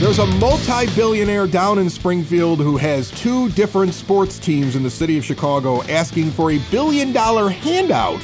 There's a multi billionaire down in Springfield who has two different sports teams in the city of Chicago asking for a billion dollar handout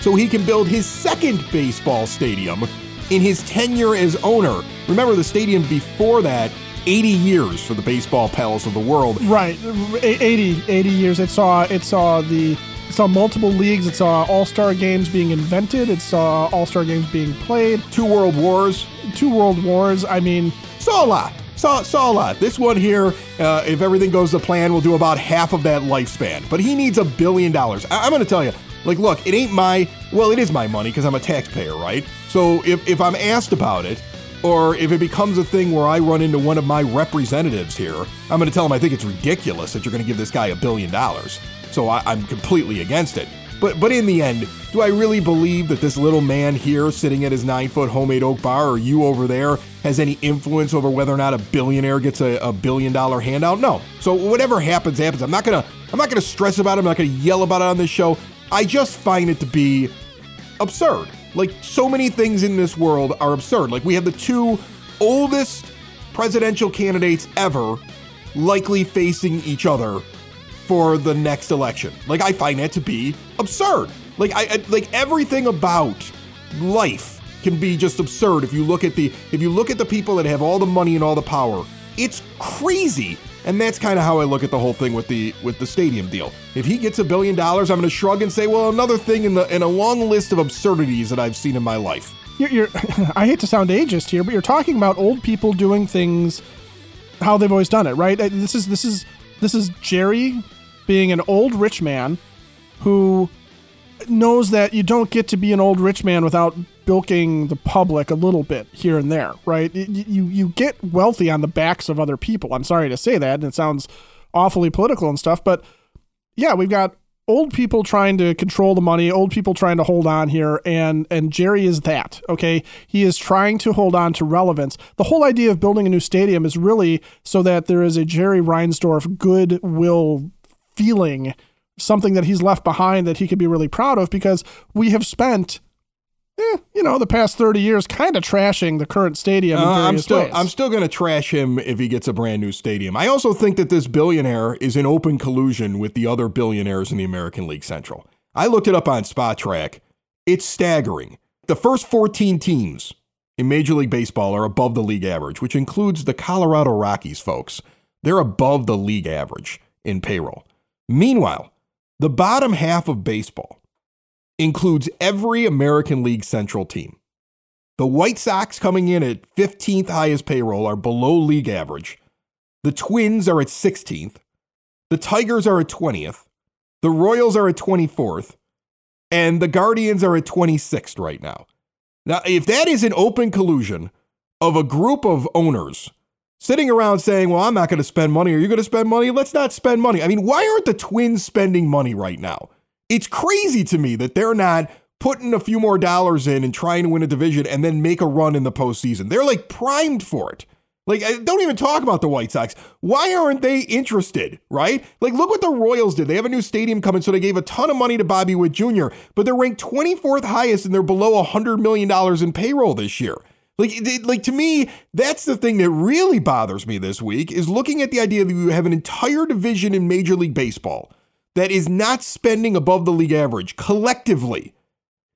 so he can build his second baseball stadium in his tenure as owner. Remember, the stadium before that, 80 years for the baseball palace of the world. Right, 80, 80 years. It saw it saw the it saw multiple leagues. It saw All Star games being invented. It saw All Star games being played. Two world wars. Two world wars. I mean, Saw a lot. Saw, saw a lot. This one here, uh, if everything goes to plan, will do about half of that lifespan. But he needs a billion dollars. I- I'm going to tell you, like, look, it ain't my, well, it is my money because I'm a taxpayer, right? So if, if I'm asked about it, or if it becomes a thing where I run into one of my representatives here, I'm going to tell him I think it's ridiculous that you're going to give this guy a billion dollars. So I, I'm completely against it. But but in the end, do I really believe that this little man here sitting at his nine foot homemade oak bar or you over there has any influence over whether or not a billionaire gets a, a billion dollar handout? No. So whatever happens, happens. I'm not gonna I'm not gonna stress about it. I'm not gonna yell about it on this show. I just find it to be absurd. Like so many things in this world are absurd. Like we have the two oldest presidential candidates ever likely facing each other for the next election. Like I find that to be absurd. Like I, I like everything about life can be just absurd if you look at the if you look at the people that have all the money and all the power. It's crazy. And that's kind of how I look at the whole thing with the with the stadium deal. If he gets a billion dollars, I'm going to shrug and say, "Well, another thing in the in a long list of absurdities that I've seen in my life." you're, you're I hate to sound ageist here, but you're talking about old people doing things how they've always done it, right? Uh, This is this is this is Jerry being an old rich man who knows that you don't get to be an old rich man without bilking the public a little bit here and there, right? You you get wealthy on the backs of other people. I'm sorry to say that, and it sounds awfully political and stuff, but yeah, we've got old people trying to control the money, old people trying to hold on here, and and Jerry is that. Okay, he is trying to hold on to relevance. The whole idea of building a new stadium is really so that there is a Jerry Reinsdorf goodwill feeling, something that he's left behind that he could be really proud of, because we have spent. Eh, you know, the past thirty years, kind of trashing the current stadium. Uh, I'm various still ways. I'm still going to trash him if he gets a brand new stadium. I also think that this billionaire is in open collusion with the other billionaires in the American League Central. I looked it up on Spotrac. It's staggering. The first 14 teams in Major League Baseball are above the league average, which includes the Colorado Rockies, folks. They're above the league average in payroll. Meanwhile, the bottom half of baseball includes every American League Central team. The White Sox coming in at 15th highest payroll are below league average. The Twins are at 16th. The Tigers are at 20th. The Royals are at 24th. And the Guardians are at 26th right now. Now, if that is an open collusion of a group of owners sitting around saying, well, I'm not going to spend money. Are you going to spend money? Let's not spend money. I mean, why aren't the Twins spending money right now? It's crazy to me that they're not putting a few more dollars in and trying to win a division and then make a run in the postseason. They're like primed for it. Like, don't even talk about the White Sox. Why aren't they interested, right? Like, look what the Royals did. They have a new stadium coming, so they gave a ton of money to Bobby Witt Jr., but they're ranked 24th highest and they're below $100 million in payroll this year. Like, like to me, that's the thing that really bothers me this week is looking at the idea that you have an entire division in Major League Baseball that is not spending above the league average collectively.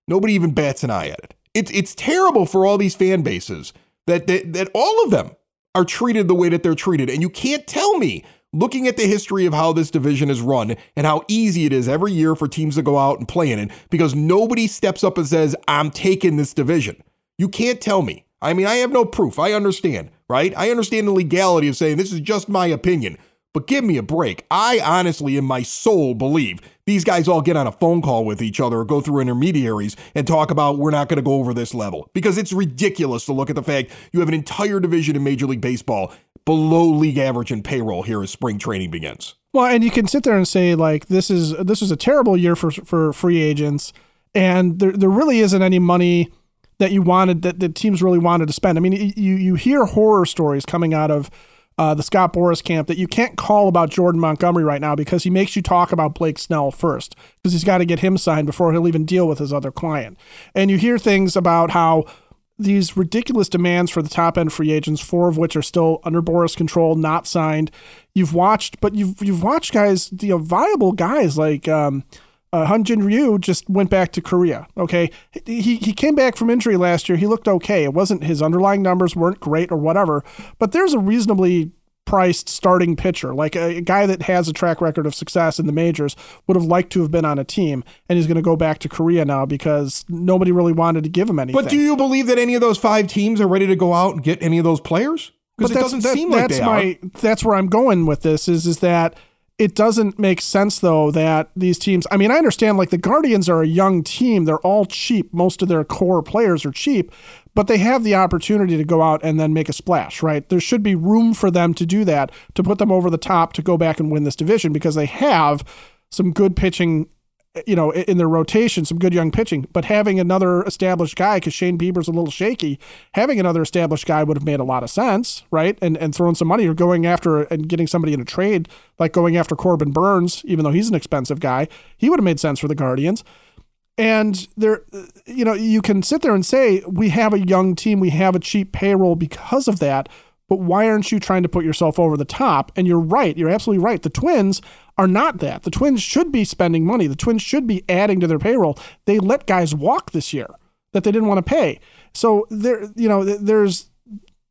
Nobody even bats an eye at it. It's it's terrible for all these fan bases that that, that all of them are treated the way that they're treated. And you can't tell me, looking at the history of how this division is run and how easy it is every year for teams to go out and play in it, because nobody steps up and says, I'm taking this division. You can't tell me. I mean, I have no proof. I understand, right? I understand the legality of saying this is just my opinion. But give me a break. I honestly, in my soul, believe these guys all get on a phone call with each other or go through intermediaries and talk about we're not going to go over this level because it's ridiculous to look at the fact you have an entire division in Major League Baseball below league average in payroll here as spring training begins. Well, and you can sit there and say like this is this is a terrible year for for free agents, and there there really isn't any money that you wanted that the teams really wanted to spend. I mean, you you hear horror stories coming out of uh, the Scott Boras camp that you can't call about Jordan Montgomery right now because he makes you talk about Blake Snell first because he's got to get him signed before he'll even deal with his other client. And you hear things about how these ridiculous demands for the top end free agents, four of which are still under Boras control, not signed. You've watched, but you've you've watched guys, you know, viable guys like um, uh, Hyunjin Ryu just went back to Korea. Okay, he he came back from injury last year. He looked okay. It wasn't his underlying numbers weren't great or whatever, but there's a reasonably priced starting pitcher, like a, a, guy that has a track record of success in the majors, would have liked to have been on a team, and he's going to go back to Korea now because nobody really wanted to give him anything. But do you believe that any of those five teams are ready to go out and get any of those players? Because it doesn't that, seem like that's they my are. that's where I'm going with this. Is is that it doesn't make sense though that these teams I mean I understand like the Guardians are a young team. They're all cheap. Most of their core players are cheap but they have the opportunity to go out and then make a splash right? There should be room for them to do that to put them over the top to go back and win this division because they have some good pitching Uh, you know, in their rotation, some good young pitching. But having another established guy, because Shane Bieber's a little shaky, having another established guy would have made a lot of sense, right? And and throwing some money or going after and getting somebody in a trade, like going after Corbin Burnes, even though he's an expensive guy, he would have made sense for the Guardians. And there, uh, you know, you can sit there and say we have a young team, we have a cheap payroll because of that but why aren't you trying to put yourself over the top? And you're right. You're absolutely right. The Twins are not that. The Twins should be spending money. The Twins should be adding to their payroll. They let guys walk this year that they didn't want to pay. So there, you know, there's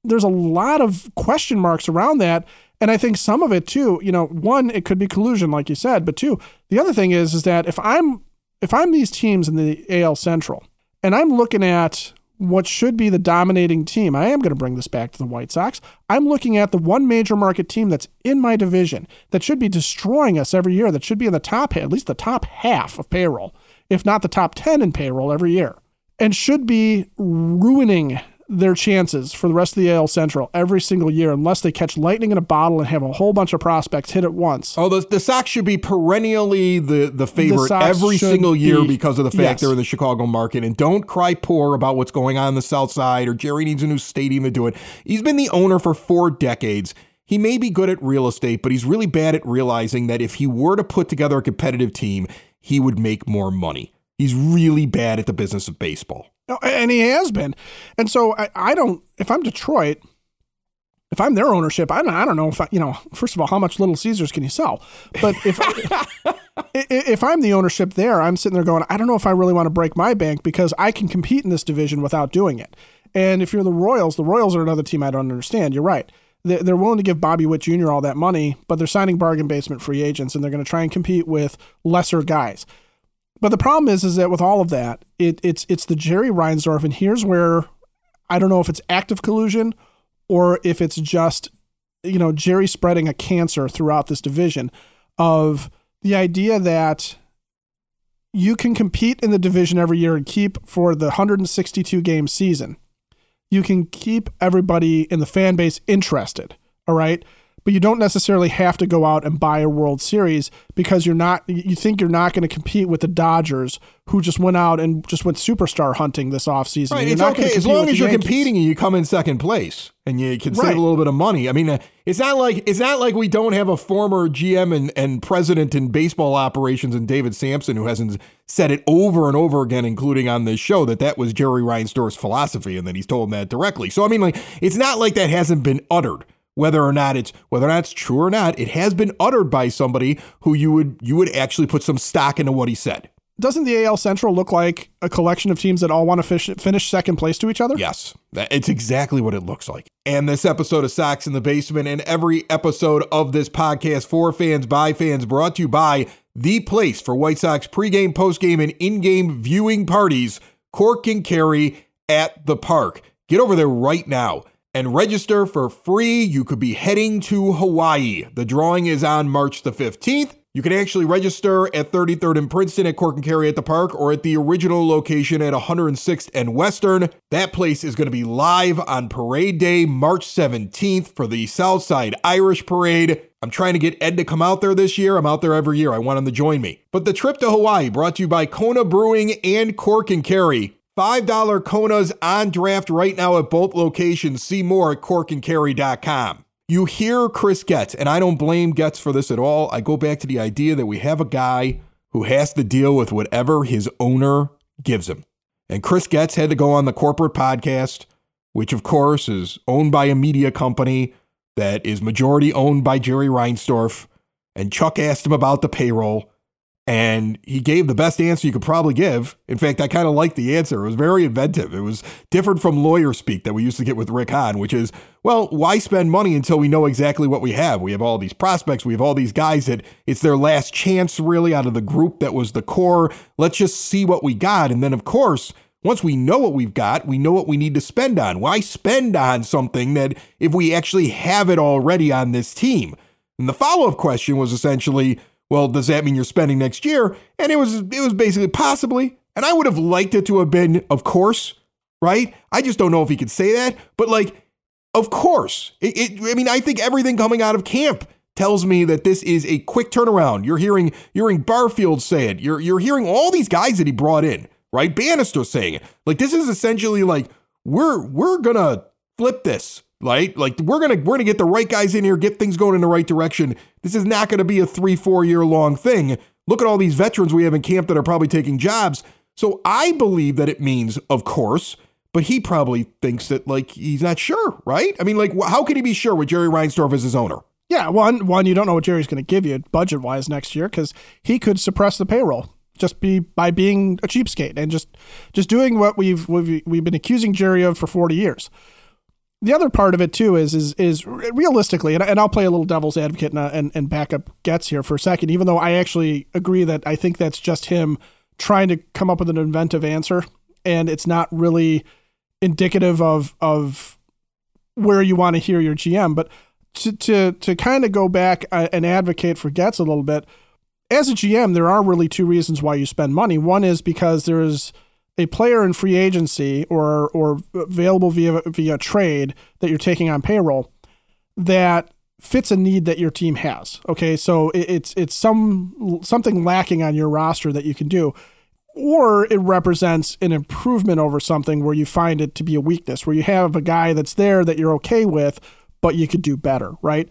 there's a lot of question marks around that. And I think some of it too, you know, one, it could be collusion, like you said, but two, the other thing is, is that if I'm if I'm these teams in the AL Central and I'm looking at what should be the dominating team. I am going to bring this back to the White Sox. I'm looking at the one major market team that's in my division that should be destroying us every year, that should be in the top, at least the top half of payroll, if not the top 10 in payroll every year, and should be ruining their chances for the rest of the AL Central every single year unless they catch lightning in a bottle and have a whole bunch of prospects hit at once. Oh, the, the Sox should be perennially the, the favorite the every single year be, because of the fact yes. they're in the Chicago market. And don't cry poor about what's going on in the South Side or Jerry needs a new stadium to do it. He's been the owner for four decades. He may be good at real estate, but he's really bad at realizing that if he were to put together a competitive team, he would make more money. He's really bad at the business of baseball. And he has been. And so I, I don't, if I'm Detroit, if I'm their ownership, I don't, I don't know if I, you know, first of all, how much Little Caesars can you sell? But if, if I'm the ownership there, I'm sitting there going, I don't know if I really want to break my bank because I can compete in this division without doing it. And if you're the Royals, the Royals are another team I don't understand. You're right. They're willing to give Bobby Witt Jr. all that money, but they're signing bargain basement free agents and they're going to try and compete with lesser guys. But the problem is, is that with all of that, it, it's it's the Jerry Reinsdorf, and here's where I don't know if it's active collusion or if it's just you know Jerry spreading a cancer throughout this division of the idea that you can compete in the division every year and keep for the 162 game season. You can keep everybody in the fan base interested. All right but you don't necessarily have to go out and buy a World Series because you're not you think you're not going to compete with the Dodgers who just went out and just went superstar hunting this offseason. Right, it's okay as long as you're Yankees. competing and you come in second place and you can save right. a little bit of money. I mean, uh, it's not like it's not like we don't have a former GM and, and president in baseball operations and David Samson who hasn't said it over and over again, including on this show, that that was Jerry Reinsdorf's philosophy and that he's told him that directly. So I mean, like, it's not like that hasn't been uttered whether or not it's whether or not it's true or not, it has been uttered by somebody who you would you would actually put some stock into what he said. Doesn't the AL Central look like a collection of teams that all want to fish, finish second place to each other? Yes, it's exactly what it looks like. And this episode of Sox in the Basement and every episode of this podcast for fans by fans brought to you by the place for White Sox pregame, postgame, and in-game viewing parties, Cork and Kerry at the park. Get over there right now and register for free. You could be heading to Hawaii. The drawing is on March the 15th. You can actually register at 33rd and Princeton at Cork and Kerry at the park or at the original location at 106th and Western. That place is going to be live on Parade Day, March 17th for the Southside Irish Parade. I'm trying to get Ed to come out there this year. I'm out there every year. I want him to join me. But the trip to Hawaii brought to you by Kona Brewing and Cork and Kerry. $5 Konas on draft right now at both locations. See more at corkandkerry.com. You hear Chris Getz, and I don't blame Getz for this at all. I go back to the idea that we have a guy who has to deal with whatever his owner gives him. And Chris Getz had to go on the corporate podcast, which of course is owned by a media company that is majority owned by Jerry Reinsdorf. And Chuck asked him about the payroll and he gave the best answer you could probably give. In fact, I kind of liked the answer. It was very inventive. It was different from lawyer speak that we used to get with Rick Hahn, which is, well, why spend money until we know exactly what we have? We have all these prospects, we have all these guys that it's their last chance, really, out of the group that was the core. Let's just see what we got. And then, of course, once we know what we've got, we know what we need to spend on. Why spend on something that if we actually have it already on this team? And the follow up question was essentially, well, does that mean you're spending next year? And it was it was basically possibly. And I would have liked it to have been, of course, right? I just don't know if he could say that, but like, of course. It, it, I mean, I think everything coming out of camp tells me that this is a quick turnaround. You're hearing you're hearing Barfield say it. You're you're hearing all these guys that he brought in, right? Bannister saying it. Like this is essentially like we're we're gonna flip this right? Like we're gonna we're gonna get the right guys in here, get things going in the right direction. This is not gonna be a three four year long thing. Look at all these veterans we have in camp that are probably taking jobs. So I believe that it means, of course, but he probably thinks that like he's not sure, right? I mean, like how can he be sure with Jerry Reinsdorf as his owner? Yeah, one one you don't know what Jerry's going to give you budget wise next year because he could suppress the payroll just be by being a cheapskate and just just doing what we've we've we've been accusing Jerry of for forty years the other part of it too is is is realistically, and, and I'll play a little devil's advocate and, and and back up Getz here for a second. Even though I actually agree that I think that's just him trying to come up with an inventive answer, and it's not really indicative of of where you want to hear your GM. But to to to kind of go back uh, and advocate for Getz a little bit, as a GM, there are really two reasons why you spend money. One is because there is a player in free agency or or available via via trade that you're taking on payroll that fits a need that your team has. Okay, so it's it's some something lacking on your roster that you can do, or it represents an improvement over something where you find it to be a weakness, where you have a guy that's there that you're okay with, but you could do better, right?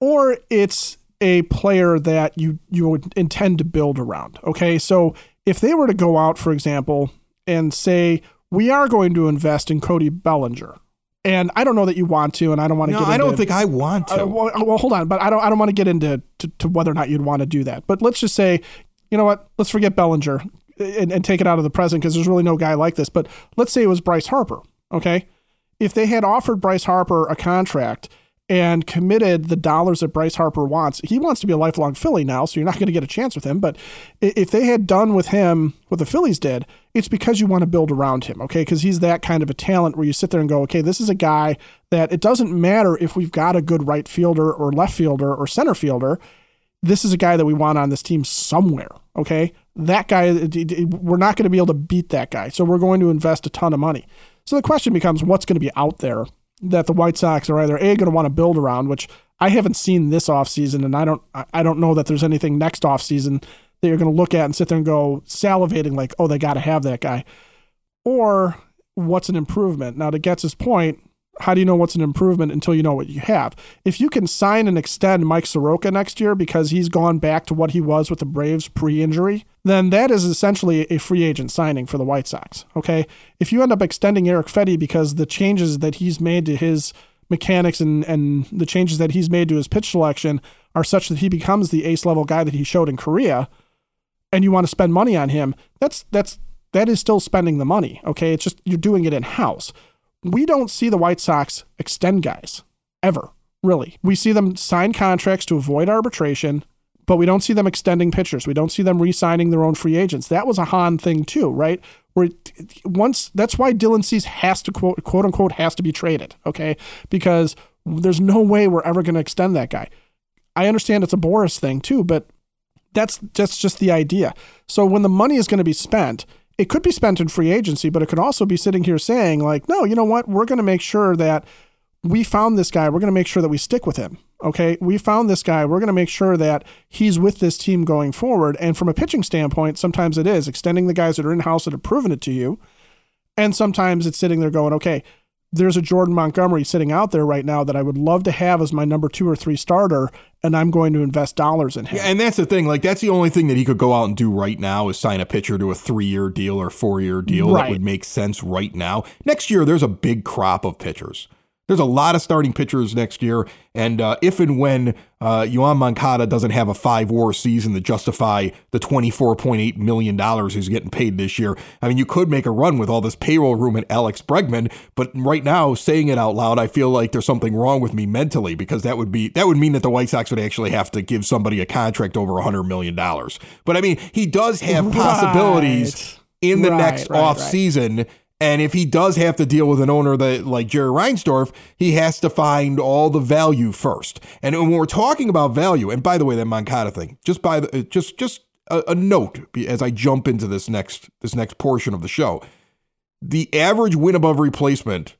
Or it's a player that you you would intend to build around. Okay, so if they were to go out, for example, and say, we are going to invest in Cody Bellinger. And I don't know that you want to, and I don't want to no, get. Into, I don't think I want to. Uh, well, well, hold on, but I don't. I don't want to get into to, to, whether or not you'd want to do that. But let's just say, you know what? Let's forget Bellinger and, and take it out of the present because there's really no guy like this. But let's say it was Bryce Harper. Okay, if they had offered Bryce Harper a contract and committed the dollars that Bryce Harper wants. He wants to be a lifelong Philly now, so you're not going to get a chance with him. But if they had done with him what the Phillies did, it's because you want to build around him, okay? Because he's that kind of a talent where you sit there and go, okay, this is a guy that it doesn't matter if we've got a good right fielder or left fielder or center fielder. This is a guy that we want on this team somewhere, okay? That guy, we're not going to be able to beat that guy. So we're going to invest a ton of money. So the question becomes what's going to be out there that the White Sox are either a going to want to build around, which I haven't seen this offseason, and I don't I don't know that there's anything next offseason that you're going to look at and sit there and go salivating like, oh, they got to have that guy, or what's an improvement. Now to get Getz's point, how do you know what's an improvement until you know what you have? If you can sign and extend Mike Soroka next year because he's gone back to what he was with the Braves pre injury, then that is essentially a free agent signing for the White Sox. Okay. If you end up extending Erick Fedde because the changes that he's made to his mechanics and, and the changes that he's made to his pitch selection are such that he becomes the ace level guy that he showed in Korea, and you want to spend money on him, that's that's that is still spending the money. Okay. It's just you're doing it in house we don't see the White Sox extend guys ever, really. We see them sign contracts to avoid arbitration, but we don't see them extending pitchers. We don't see them re-signing their own free agents. That was a Hahn thing too, right? Where once that's why Dylan Cease has to quote quote unquote has to be traded, okay? Because there's no way we're ever going to extend that guy. I understand it's a Boras thing too, but that's that's just the idea. So when the money is going to be spent, it could be spent in free agency, but it could also be sitting here saying, like, no, you know what? We're going to make sure that we found this guy. We're going to make sure that we stick with him. Okay. We found this guy. We're going to make sure that he's with this team going forward. And from a pitching standpoint, sometimes it is extending the guys that are in house that have proven it to you. And sometimes it's sitting there going, okay, there's a Jordan Montgomery sitting out there right now that I would love to have as my number two or three starter, and I'm going to invest dollars in him. Yeah, and that's the thing. Like, that's the only thing that he could go out and do right now is sign a pitcher to a three year deal or four year deal Right. that would make sense right now. Next year, there's a big crop of pitchers. There's a lot of starting pitchers next year, and uh, if and when uh, Yoan Moncada doesn't have a five WAR season to justify the $24.8 million he's getting paid this year, I mean, you could make a run with all this payroll room at Alex Bregman, but right now, saying it out loud, I feel like there's something wrong with me mentally because that would be that would mean that the White Sox would actually have to give somebody a contract over $100 million. But I mean, he does have possibilities in the Right, next right, off right. And if he does have to deal with an owner that like Jerry Reinsdorf, he has to find all the value first. And when we're talking about value, and by the way, that Moncada thing, just by the just just a, a note as I jump into this next this next portion of the show, the average win above replacement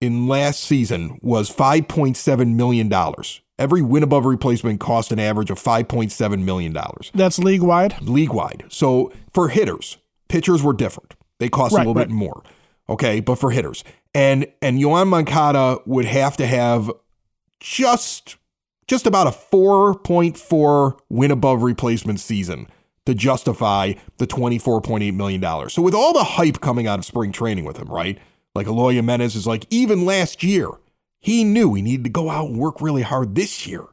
in last season was five point seven million dollars. Every win above replacement cost an average of five point seven million dollars That's league wide. league wide. So for hitters, pitchers were different. They cost a little right. bit more. Okay, but for hitters. And and Yoan Moncada would have to have just just about a 4.4 win above replacement season to justify the $24.8 million. So with all the hype coming out of spring training with him, right? Like Eloy Jimenez is like, even last year, he knew he needed to go out and work really hard this year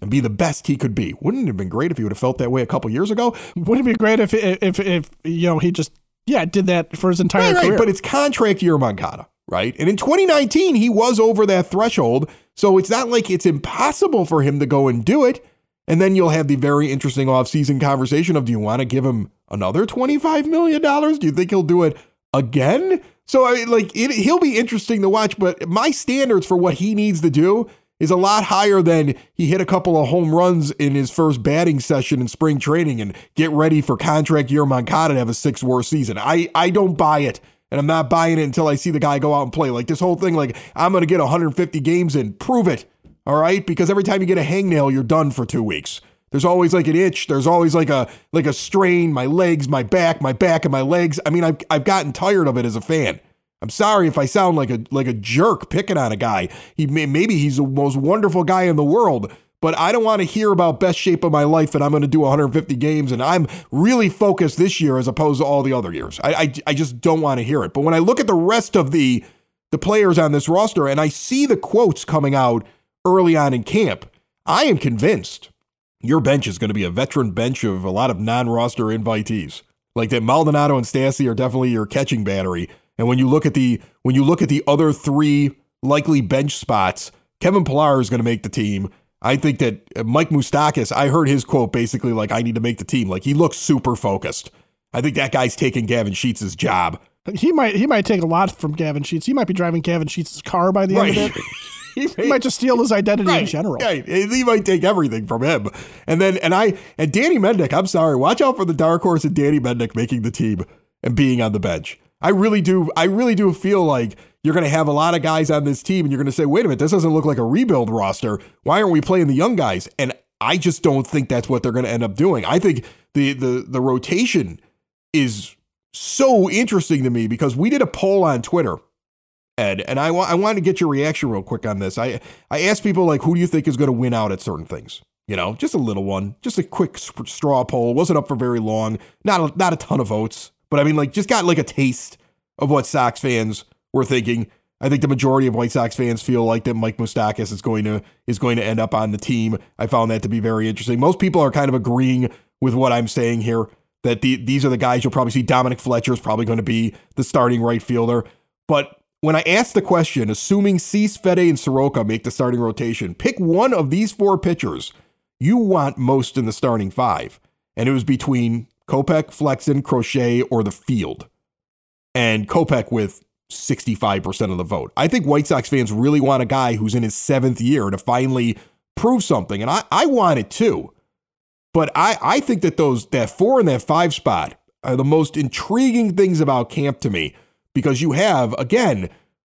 and be the best he could be. Wouldn't it have been great if he would have felt that way a couple years ago? Wouldn't it be great if if if you know he just yeah did that for his entire Right, right. career? But it's contract year Moncada, right? And in 2019, he was over that threshold. So it's not like it's impossible for him to go and do it. And then you'll have the very interesting offseason conversation of do you want to give him another $25 million? Do you think he'll do it again? So, I mean, like, it, he'll be interesting to watch. But my standards for what he needs to do is a lot higher than he hit a couple of home runs in his first batting session in spring training and get ready for contract year Moncada to have a six war season. I, I don't buy it. And I'm not buying it until I see the guy go out and play. Like this whole thing, like I'm to get 150 games in. Prove it. All right. Because every time you get a hangnail, you're done for two weeks. There's always like an itch. There's always like a like a strain. My legs, my back, my back, and my legs. I mean, I've I've gotten tired of it as a fan. I'm sorry if I sound like a like a jerk picking on a guy. He may, maybe he's the most wonderful guy in the world, but I don't want to hear about best shape of my life and I'm going to do 150 games and I'm really focused this year as opposed to all the other years. I I, I just don't want to hear it. But when I look at the rest of the the players on this roster and I see the quotes coming out early on in camp, I am convinced your bench is going to be a veteran bench of a lot of non-roster invitees. Like that Maldonado and Stassi are definitely your catching battery. And when you look at the when you look at the other three likely bench spots, Kevin Pillar is going to make the team. I think that uh, Mike Moustakas, I heard his quote basically like I need to make the team. Like he looks super focused. I think that guy's taking Gavin Sheets' job. he might he might take a lot from Gavin Sheets. He might be driving Gavin Sheets' car by the end of it. he He might just steal his identity in general. Right. He might take everything from him. And then, and I, and Danny Mendick, I'm sorry, watch out for the dark horse and Danny Mendick making the team and being on the bench. I really do, I really do feel like you're going to have a lot of guys on this team and you're going to say, wait a minute, this doesn't look like a rebuild roster. Why aren't we playing the young guys? And I just don't think that's what they're going to end up doing. I think the, the, the rotation is so interesting to me because we did a poll on Twitter Ed, and I I want to get your reaction real quick on this. I I asked people like, who do you think is going to win out at certain things? You know, just a little one, just a quick straw poll. wasn't up for very long. Not a, not a ton of votes, but I mean, like, just got like a taste of what Sox fans were thinking. I think the majority of White Sox fans feel like that Mike Moustakas is going to is going to end up on the team. I found that to be very interesting. Most people are kind of agreeing with what I'm saying here. That the, these are the guys you'll probably see. Dominic Fletcher is probably going to be the starting right fielder, but when I asked the question, assuming Cease, Fedde, and Soroka make the starting rotation, pick one of these four pitchers you want most in the starting five. And it was between Kopech, Flexen, Crochet, or the field. And Kopech with 65% of the vote. I think White Sox fans really want a guy who's in his seventh year to finally prove something. And I, I want it too. But I, I think that those that four and that five spot are the most intriguing things about camp to me because you have, again,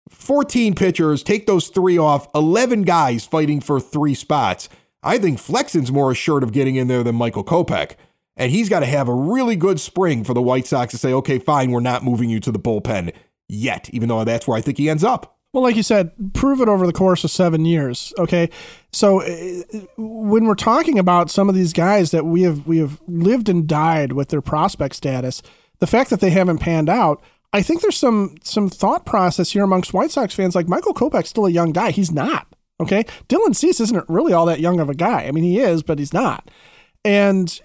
14 pitchers, take those three off, 11 guys fighting for three spots. I think Flexen's more assured of getting in there than Michael Kopech. And he's got to have a really good spring for the White Sox to say, okay, fine, we're not moving you to the bullpen yet, even though that's where I think he ends up. Well, like you said, prove it over the course of seven years. Okay, so uh, when we're talking about some of these guys that we have we have lived and died with their prospect status, the fact that they haven't panned out, I think there's some some thought process here amongst White Sox fans. Like Michael Kopech's still a young guy. He's not. Okay, Dylan Cease isn't really all that young of a guy. I mean, he is, but he's not. And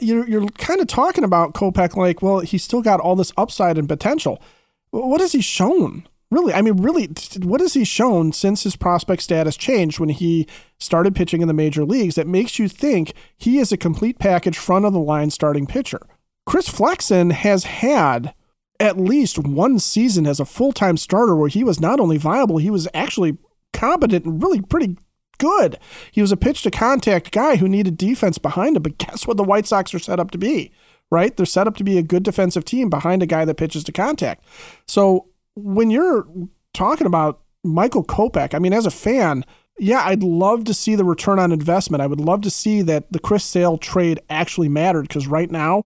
you're you're kind of talking about Kopech like, well, he's still got all this upside and potential. What has he shown? Really, I mean, really, what has he shown since his prospect status changed when he started pitching in the major leagues that makes you think he is a complete package front of the line starting pitcher? Chris Flexen has had at least one season as a full time starter where he was not only viable, he was actually competent and really pretty good. He was a pitch to contact guy who needed defense behind him, but guess what the White Sox are set up to be? Right? They're set up to be a good defensive team behind a guy that pitches to contact. So when you're talking about Michael Kopech, I mean, as a fan, yeah, I'd love to see the return on investment. I would love to see that the Chris Sale trade actually mattered because right now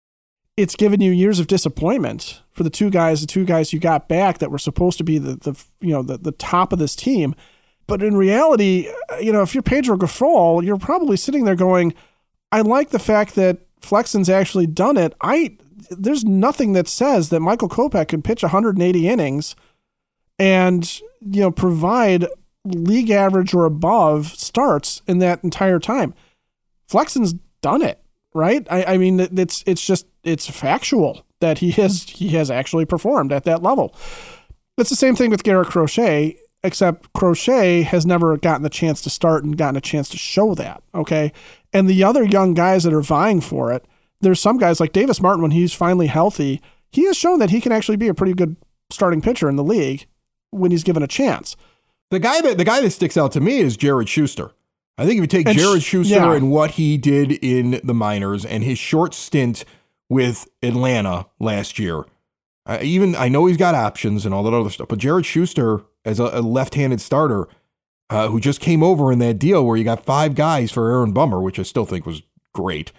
it's given you years of disappointment for the two guys, the two guys you got back that were supposed to be the, the you know the, the top of this team. But in reality, uh, you know, if you're Pedro Grifol, you're probably sitting there going, I like the fact that Flexen's actually done it. I there's nothing that says that Michael Kopech can pitch 180 innings and you know provide league average or above starts in that entire time. Flexen's done it, right? I, I mean, it's it's just it's factual that he has he has actually performed at that level. It's the same thing with Garrett Crochet, except Crochet has never gotten the chance to start and gotten a chance to show that. Okay, and the other young guys that are vying for it there's some guys like Davis Martin when he's finally healthy, he has shown that he can actually be a pretty good starting pitcher in the league when he's given a chance. The guy that the guy that sticks out to me is Jared Schuster. I think if you take and Jared Schuster yeah. and what he did in the minors and his short stint with Atlanta last year, uh, even I know he's got options and all that other stuff, but Jared Schuster as a, a left-handed starter uh, who just came over in that deal where you got five guys for Aaron Bummer, which I still think was great.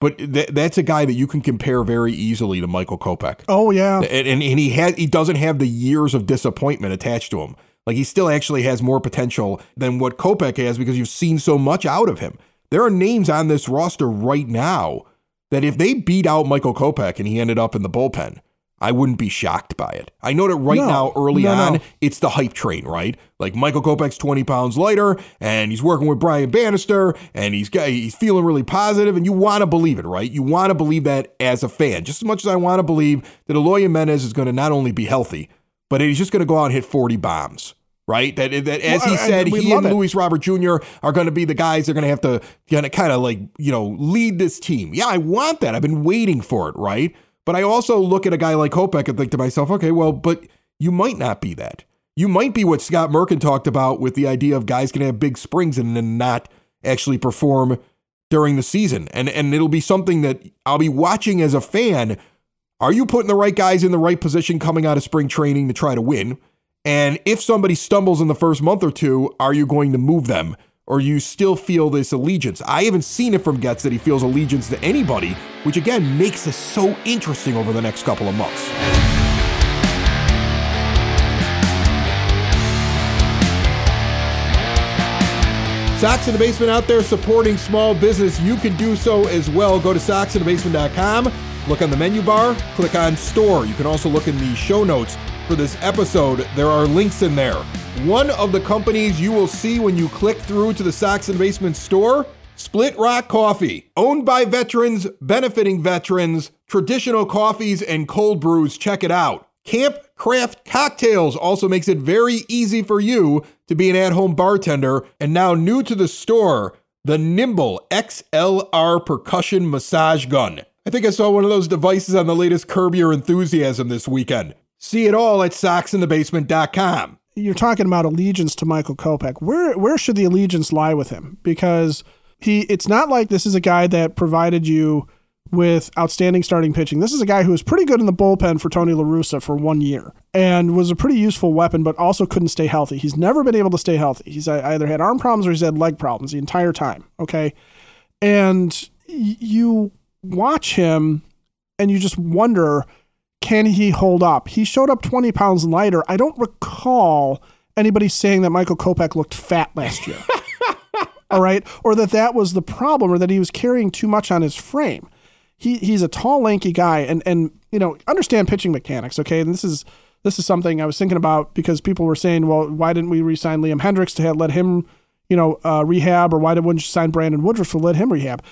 But th- that's a guy that you can compare very easily to Michael Kopech. Oh yeah, and, and and he has he doesn't have the years of disappointment attached to him. Like he still actually has more potential than what Kopech has because you've seen so much out of him. There are names on this roster right now that if they beat out Michael Kopech and he ended up in the bullpen, I wouldn't be shocked by it. I know that right no, now, early no, on, no. it's the hype train, right? Like Michael Kopech's 20 pounds lighter, and he's working with Brian Bannister, and he's got, he's feeling really positive, and you want to believe it, right? You want to believe that as a fan, just as much as I want to believe that Eloy Jimenez is going to not only be healthy, but he's just going to go out and hit 40 bombs right? That, that as well, he said, he and it. Luis Robert Jr. are going to be the guys that are going to have to kind of like, you know, lead this team. Yeah, I want that. I've been waiting for it, right? But I also look at a guy like Kopech and think to myself, okay, well, but you might not be that. You might be what Scott Merkin talked about with the idea of guys can have big springs and then not actually perform during the season. And and it'll be something that I'll be watching as a fan. Are you putting the right guys in the right position coming out of spring training to try to win? And if somebody stumbles in the first month or two, are you going to move them? Or you still feel this allegiance. I haven't seen it from Getz that he feels allegiance to anybody, which again makes this so interesting over the next couple of months. Sox in the Basement out there supporting small business. You can do so as well. Go to soxinthebasement.com, look on the menu bar, click on store. You can also look in the show notes for this episode. There are links in there. One of the companies you will see when you click through to the Sox and Basement store Split Rock Coffee, owned by veterans, benefiting veterans, traditional coffees and cold brews. Check it out. Camp Craft Cocktails also makes it very easy for you to be an at home bartender. And now, new to the store, the Nimble XLR percussion massage gun. I think I saw one of those devices on the latest Curb Your Enthusiasm this weekend. See it all at soxinthebasement.com. You're talking about allegiance to Michael Kopech. Where where should the allegiance lie with him? Because he it's not like this is a guy that provided you with outstanding starting pitching. This is a guy who was pretty good in the bullpen for Tony La Russa for one year and was a pretty useful weapon, but also couldn't stay healthy. He's never been able to stay healthy. He's either had arm problems or he's had leg problems the entire time. Okay. And you watch him and you just wonder can he hold up? He showed up 20 pounds lighter. I don't recall anybody saying that Michael Kopech looked fat last year. All right. Or that that was the problem or that he was carrying too much on his frame he he's a tall, lanky guy, and and you know understand pitching mechanics. Okay, and this is this is something I was thinking about because people were saying, well, why didn't we re-sign Liam Hendriks to have, let him, you know, uh, rehab, or why didn't we sign Brandon Woodruff to let him rehab?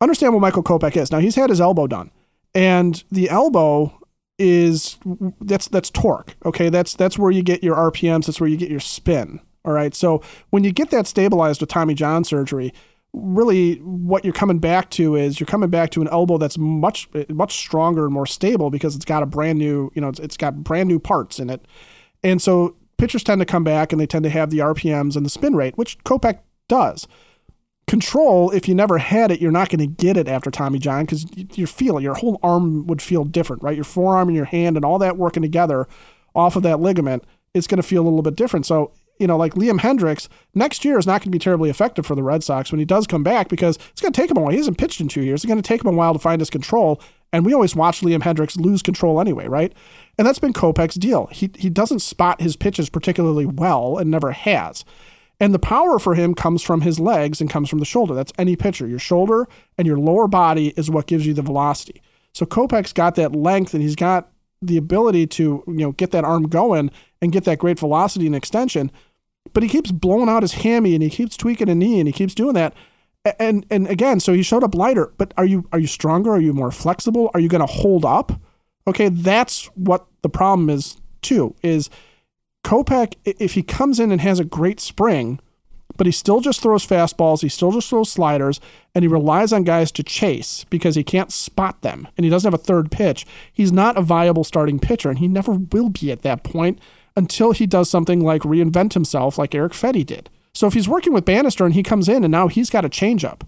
Understand what Michael Kopech is. Now he's had his elbow done, and the elbow is that's that's torque. Okay, that's that's where you get your RPMs. That's where you get your spin. All right. So when you get that stabilized with Tommy John surgery, really what you're coming back to is you're coming back to an elbow that's much much stronger and more stable because it's got a brand new you know it's, it's got brand new parts in it and so pitchers tend to come back and they tend to have the rpms and the spin rate which kopech does control if you never had it you're not going to get it after tommy john because you feel your whole arm would feel different right your forearm and your hand and all that working together off of that ligament it's going to feel a little bit different so you know, like Liam Hendriks, next year is not going to be terribly effective for the Red Sox when he does come back because it's going to take him a while. He hasn't pitched in two years. It's going to take him a while to find his control. And we always watch Liam Hendriks lose control anyway, right? And that's been Kopech's deal. He, he doesn't spot his pitches particularly well and never has. And the power for him comes from his legs and comes from the shoulder. That's any pitcher. Your shoulder and your lower body is what gives you the velocity. So Kopech's got that length and he's got the ability to, you know, get that arm going and get that great velocity and extension but he keeps blowing out his hammy and he keeps tweaking a knee and he keeps doing that. And and again, so he showed up lighter. But are you are you stronger? Are you more flexible? Are you going to hold up? Okay, that's what the problem is too. Is Kopech if he comes in and has a great spring, but he still just throws fastballs, he still just throws sliders, and he relies on guys to chase because he can't spot them and he doesn't have a third pitch. He's not a viable starting pitcher, and he never will be at that point until he does something like reinvent himself, like Erick Fedde did. So if he's working with Bannister and he comes in and now he's got a changeup,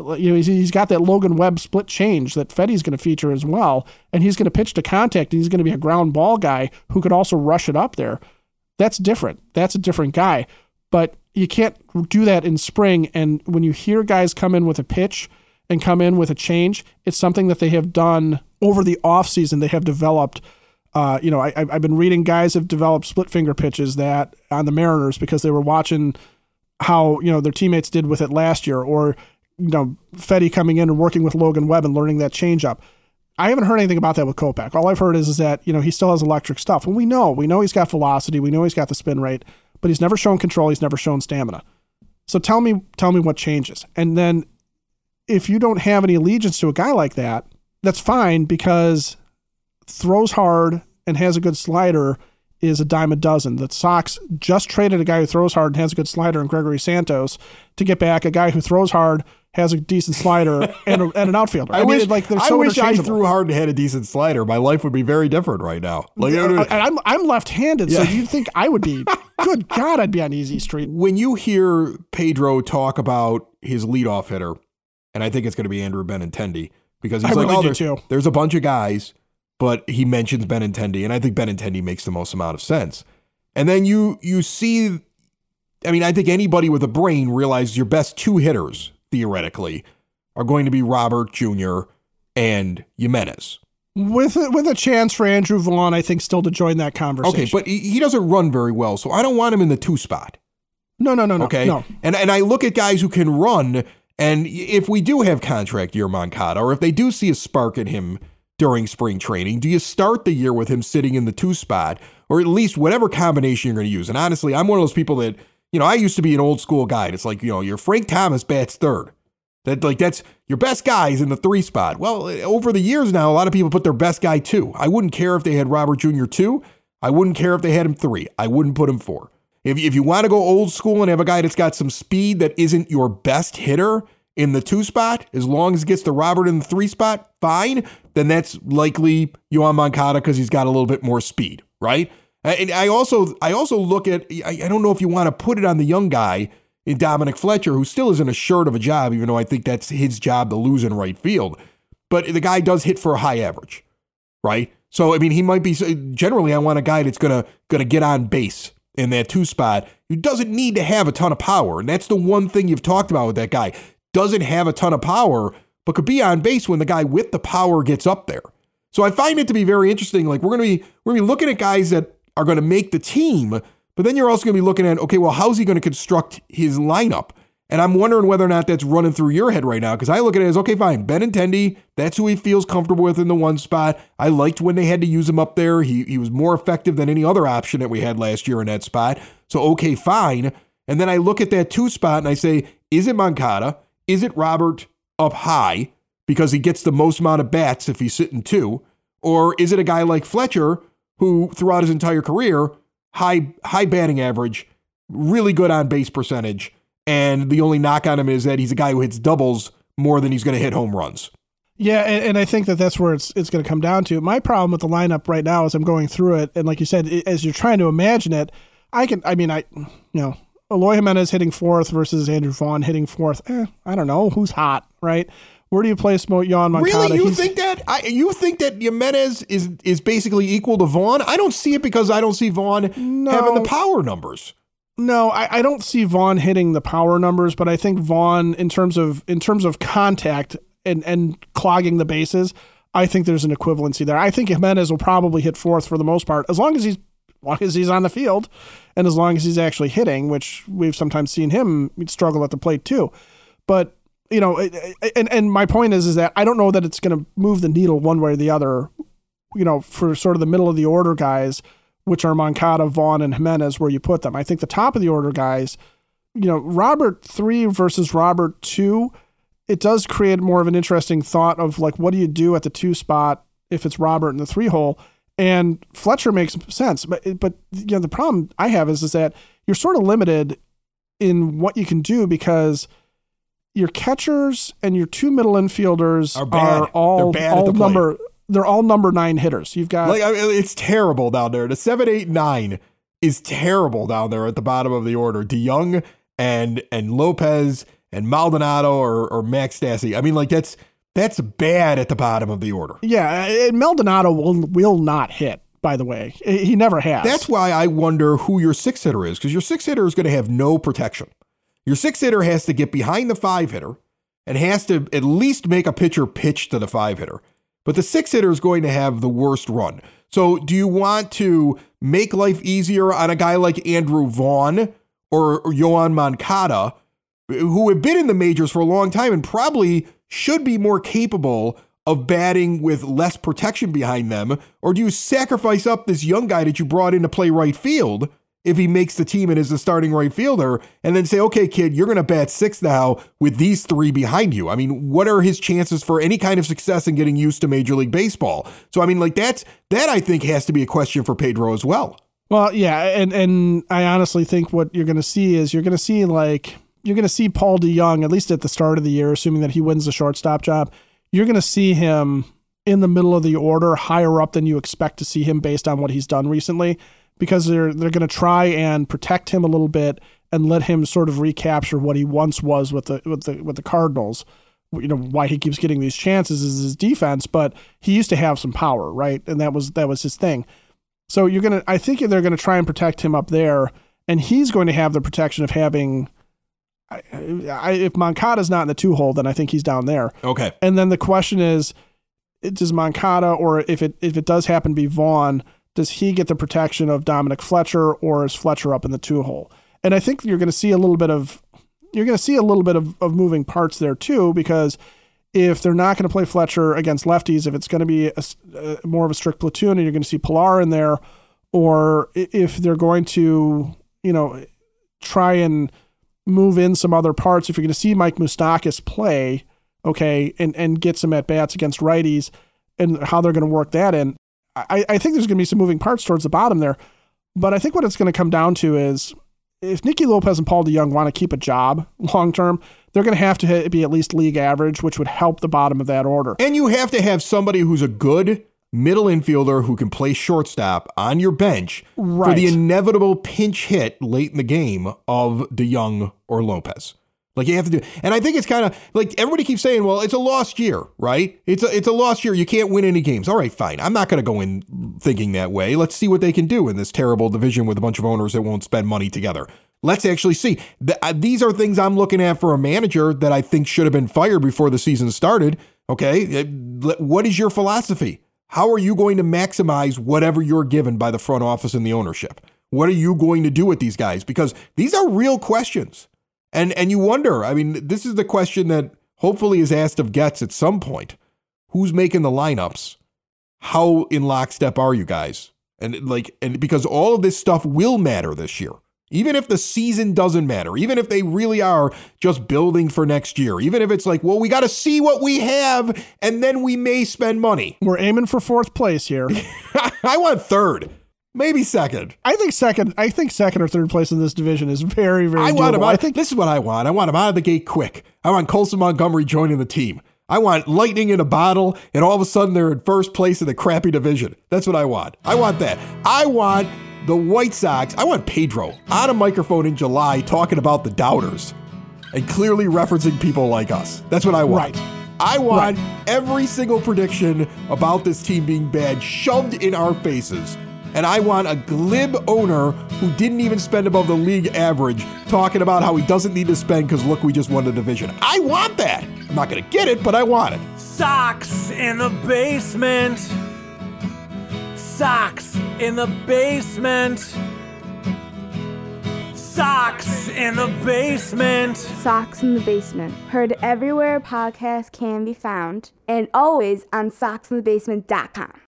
uh, you know, he's got that Logan Webb split change that Fedde's going to feature as well, and he's going to pitch to contact, and he's going to be a ground ball guy who could also rush it up there. That's different. That's a different guy. But you can't do that in spring. And when you hear guys come in with a pitch and come in with a change, it's something that they have done over the offseason. They have developed uh, you know, I, I've been reading guys have developed split finger pitches that on the Mariners because they were watching how you know their teammates did with it last year, or you know, Fedde coming in and working with Logan Webb and learning that changeup. I haven't heard anything about that with Kopech. All I've heard is, is that you know he still has electric stuff, and we know we know he's got velocity, we know he's got the spin rate, but he's never shown control, he's never shown stamina. So tell me, tell me what changes, and then if you don't have any allegiance to a guy like that, that's fine because throws hard and has a good slider is a dime a dozen. The Sox just traded a guy who throws hard and has a good slider in Gregory Santos to get back a guy who throws hard, has a decent slider, and, a, and an outfielder. I, I mean, wish, like so I wish I threw hard and had a decent slider. My life would be very different right now. Like uh, I'm I'm left-handed, yeah. so you'd think I would be. good God, I'd be on easy street. When you hear Pedro talk about his leadoff hitter, and I think it's going to be Andrew Benintendi because he's I like, really oh, there's, there's a bunch of guys but he mentions Benintendi, and I think Benintendi makes the most amount of sense. And then you you see, I mean, I think anybody with a brain realizes your best two hitters theoretically are going to be Robert Jr. and Jimenez. With a, with a chance for Andrew Vaughn, I think, still to join that conversation. Okay, but he doesn't run very well, so I don't want him in the two spot. No, no, no, no. Okay, no. And and I look at guys who can run, and if we do have contract year Moncada, or if they do see a spark in him during spring training? Do you start the year with him sitting in the two spot, or at least whatever combination you're going to use? And honestly, I'm one of those people that, you know, I used to be an old school guy. It's like, you know, your Frank Thomas bats third. That like that's your best guy is in the three spot. Well, over the years now, a lot of people put their best guy two. I wouldn't care if they had Robert Jr. two. I wouldn't care if they had him three. I wouldn't put him four. If, if you want to go old school and have a guy that's got some speed that isn't your best hitter, in the two spot, as long as it gets to Robert in the three spot, fine. Then that's likely Yoan Moncada because he's got a little bit more speed, right? Uh, and I also I also look at I, I don't know if you want to put it on the young guy in Dominic Fletcher, who still isn't assured of a job, even though I think that's his job to lose in right field. but the guy does hit for a high average, right? So I mean, he might be generally. I want a guy that's gonna gonna get on base in that two spot who doesn't need to have a ton of power, and that's the one thing you've talked about with that guy. Doesn't have a ton of power, but could be on base when the guy with the power gets up there. So I find it to be very interesting. Like we're gonna be we're gonna be looking at guys that are gonna make the team, but then you're also gonna be looking at okay, well, how's he gonna construct his lineup? And I'm wondering whether or not that's running through your head right now because I look at it as okay, fine. Benintendi, that's who he feels comfortable with in the one spot. I liked when they had to use him up there. He he was more effective than any other option that we had last year in that spot. So okay, fine. And then I look at that two spot and I say, is it Moncada? Is it Robert up high because he gets the most amount of bats if he's sitting two? Or is it a guy like Fletcher who throughout his entire career, high high batting average, really good on base percentage? And the only knock on him is that he's a guy who hits doubles more than he's going to hit home runs. Yeah, and, and, I think that that's where it's it's going to come down to. My problem with the lineup right now as I'm going through it, and like you said, as you're trying to imagine it, I can. I mean, I you know, Eloy Jimenez hitting fourth versus Andrew Vaughn hitting fourth. Eh, I don't know who's hot, right? Where do you place Yoan Moncada? Really, you He's, think that? I, you think that Jimenez is is basically equal to Vaughn? I don't see it because I don't see Vaughn no, having the power numbers. No, I, I don't see Vaughn hitting the power numbers, but I think Vaughn, in terms of in terms of contact and and clogging the bases, I think there's an equivalency there. I think Jimenez will probably hit fourth for the most part, as long as he's long as he's on the field, and as long as he's actually hitting, which we've sometimes seen him struggle at the plate too. But you know, and and my point is is that I don't know that it's going to move the needle one way or the other. You know, for sort of the middle of the order guys which are Moncada, Vaughn, and Jimenez, where you put them. I think the top of the order guys, you know, Robert three versus Robert two, it does create more of an interesting thought of like, what do you do at the two spot if it's Robert in the three hole? And Fletcher makes sense, but but you know the problem I have is is that you're sort of limited in what you can do because your catchers and your two middle infielders are, are all all number they're all number nine hitters. You've got like I mean, it's terrible down there. The seven, eight, nine is terrible down there at the bottom of the order. DeJong and and Lopez and Maldonado or or Max Stassi. I mean, like that's that's bad at the bottom of the order. Yeah, and Maldonado will will not hit. By the way, he never has. That's why I wonder who your six hitter is because your six hitter is going to have no protection. Your six hitter has to get behind the five hitter and has to at least make a pitcher pitch to the five hitter. But the six hitter is going to have the worst run. So, do you want to make life easier on a guy like Andrew Vaughn or, Yoan Moncada, who have been in the majors for a long time and probably should be more capable of batting with less protection behind them? Or do you sacrifice up this young guy that you brought in to play right field if he makes the team and is the starting right fielder, and then say, okay, kid, you're going to bat six now with these three behind you. I mean, what are his chances for any kind of success in getting used to Major League Baseball? So, I mean, like that's that I think has to be a question for Pedro as well. Well, yeah, and and I honestly think what you're going to see is you're going to see like you're going to see Paul DeJong at least at the start of the year, assuming that he wins the shortstop job. You're going to see him in the middle of the order, higher up than you expect to see him based on what he's done recently because they're they're going to try and protect him a little bit and let him sort of recapture what he once was with the with the with the Cardinals. You know why he keeps getting these chances is his defense, but he used to have some power, right? And that was that was his thing. So you're gonna, I think they're gonna try and protect him up there, and he's going to have the protection of having. I, I, if Moncada's not in the two hole, then I think he's down there. Okay. And then the question is, does Moncada, or if it if it does happen to be Vaughn, does he get the protection of Dominic Fletcher or is Fletcher up in the two hole? And I think you're going to see a little bit of you're going to see a little bit of, of moving parts there too because if they're not going to play Fletcher against lefties, if it's going to be a, a, uh, more of a strict platoon and you're going to see Pillar in there, or if they're going to, you know, try and move in some other parts, if you're going to see Mike Moustakas play, okay, and, and get some at bats against righties and how they're going to work that in, I, I think there's going to be some moving parts towards the bottom there. But I think what it's going to come down to is if Nicky Lopez and Paul DeJong want to keep a job long term, they're going to have to be at least league average, which would help the bottom of that order. And you have to have somebody who's a good middle infielder who can play shortstop on your bench right. for the inevitable pinch hit late in the game of DeJong or Lopez. Like you have to do, and I think it's kind of like everybody keeps saying, "Well, it's a lost year, right? It's a it's a lost year. You can't win any games." All right, fine. I'm not going to go in thinking that way. Let's see what they can do in this terrible division with a bunch of owners that won't spend money together. Let's actually see. The, uh, these are things I'm looking at for a manager that I think should have been fired before the season started. Okay, Uh, what is your philosophy? How are you going to maximize whatever you're given by the front office and the ownership? What are you going to do with these guys? Because these are real questions. And and you wonder, I mean, this is the question that hopefully is asked of Getz at some point. Who's making the lineups? How in lockstep are you guys? And like and because all of this stuff will matter this year. Even if the season doesn't matter, even if they really are just building for next year, even if it's like, well, we got to see what we have and then we may spend money. We're aiming for fourth place here. I want third, maybe second. I think second. I think second or third place in this division is very, very. I want him out. I think this is what I want. I want him out of the gate quick. I want Colson Montgomery joining the team. I want lightning in a bottle, and all of a sudden they're in first place in the crappy division. That's what I want. I want that. I want the White Sox. I want Pedro on a microphone in July talking about the doubters and clearly referencing people like us. That's what I want. Right. I want every single prediction about this team being bad shoved in our faces. And I want a glib owner who didn't even spend above the league average talking about how he doesn't need to spend because look, we just won the division. I want that. I'm not going to get it, but I want it. Sox in the basement. Sox in the basement. Sox in the basement. Sox in the Basement. Heard everywhere podcasts can be found and always on soxinthebasement.com.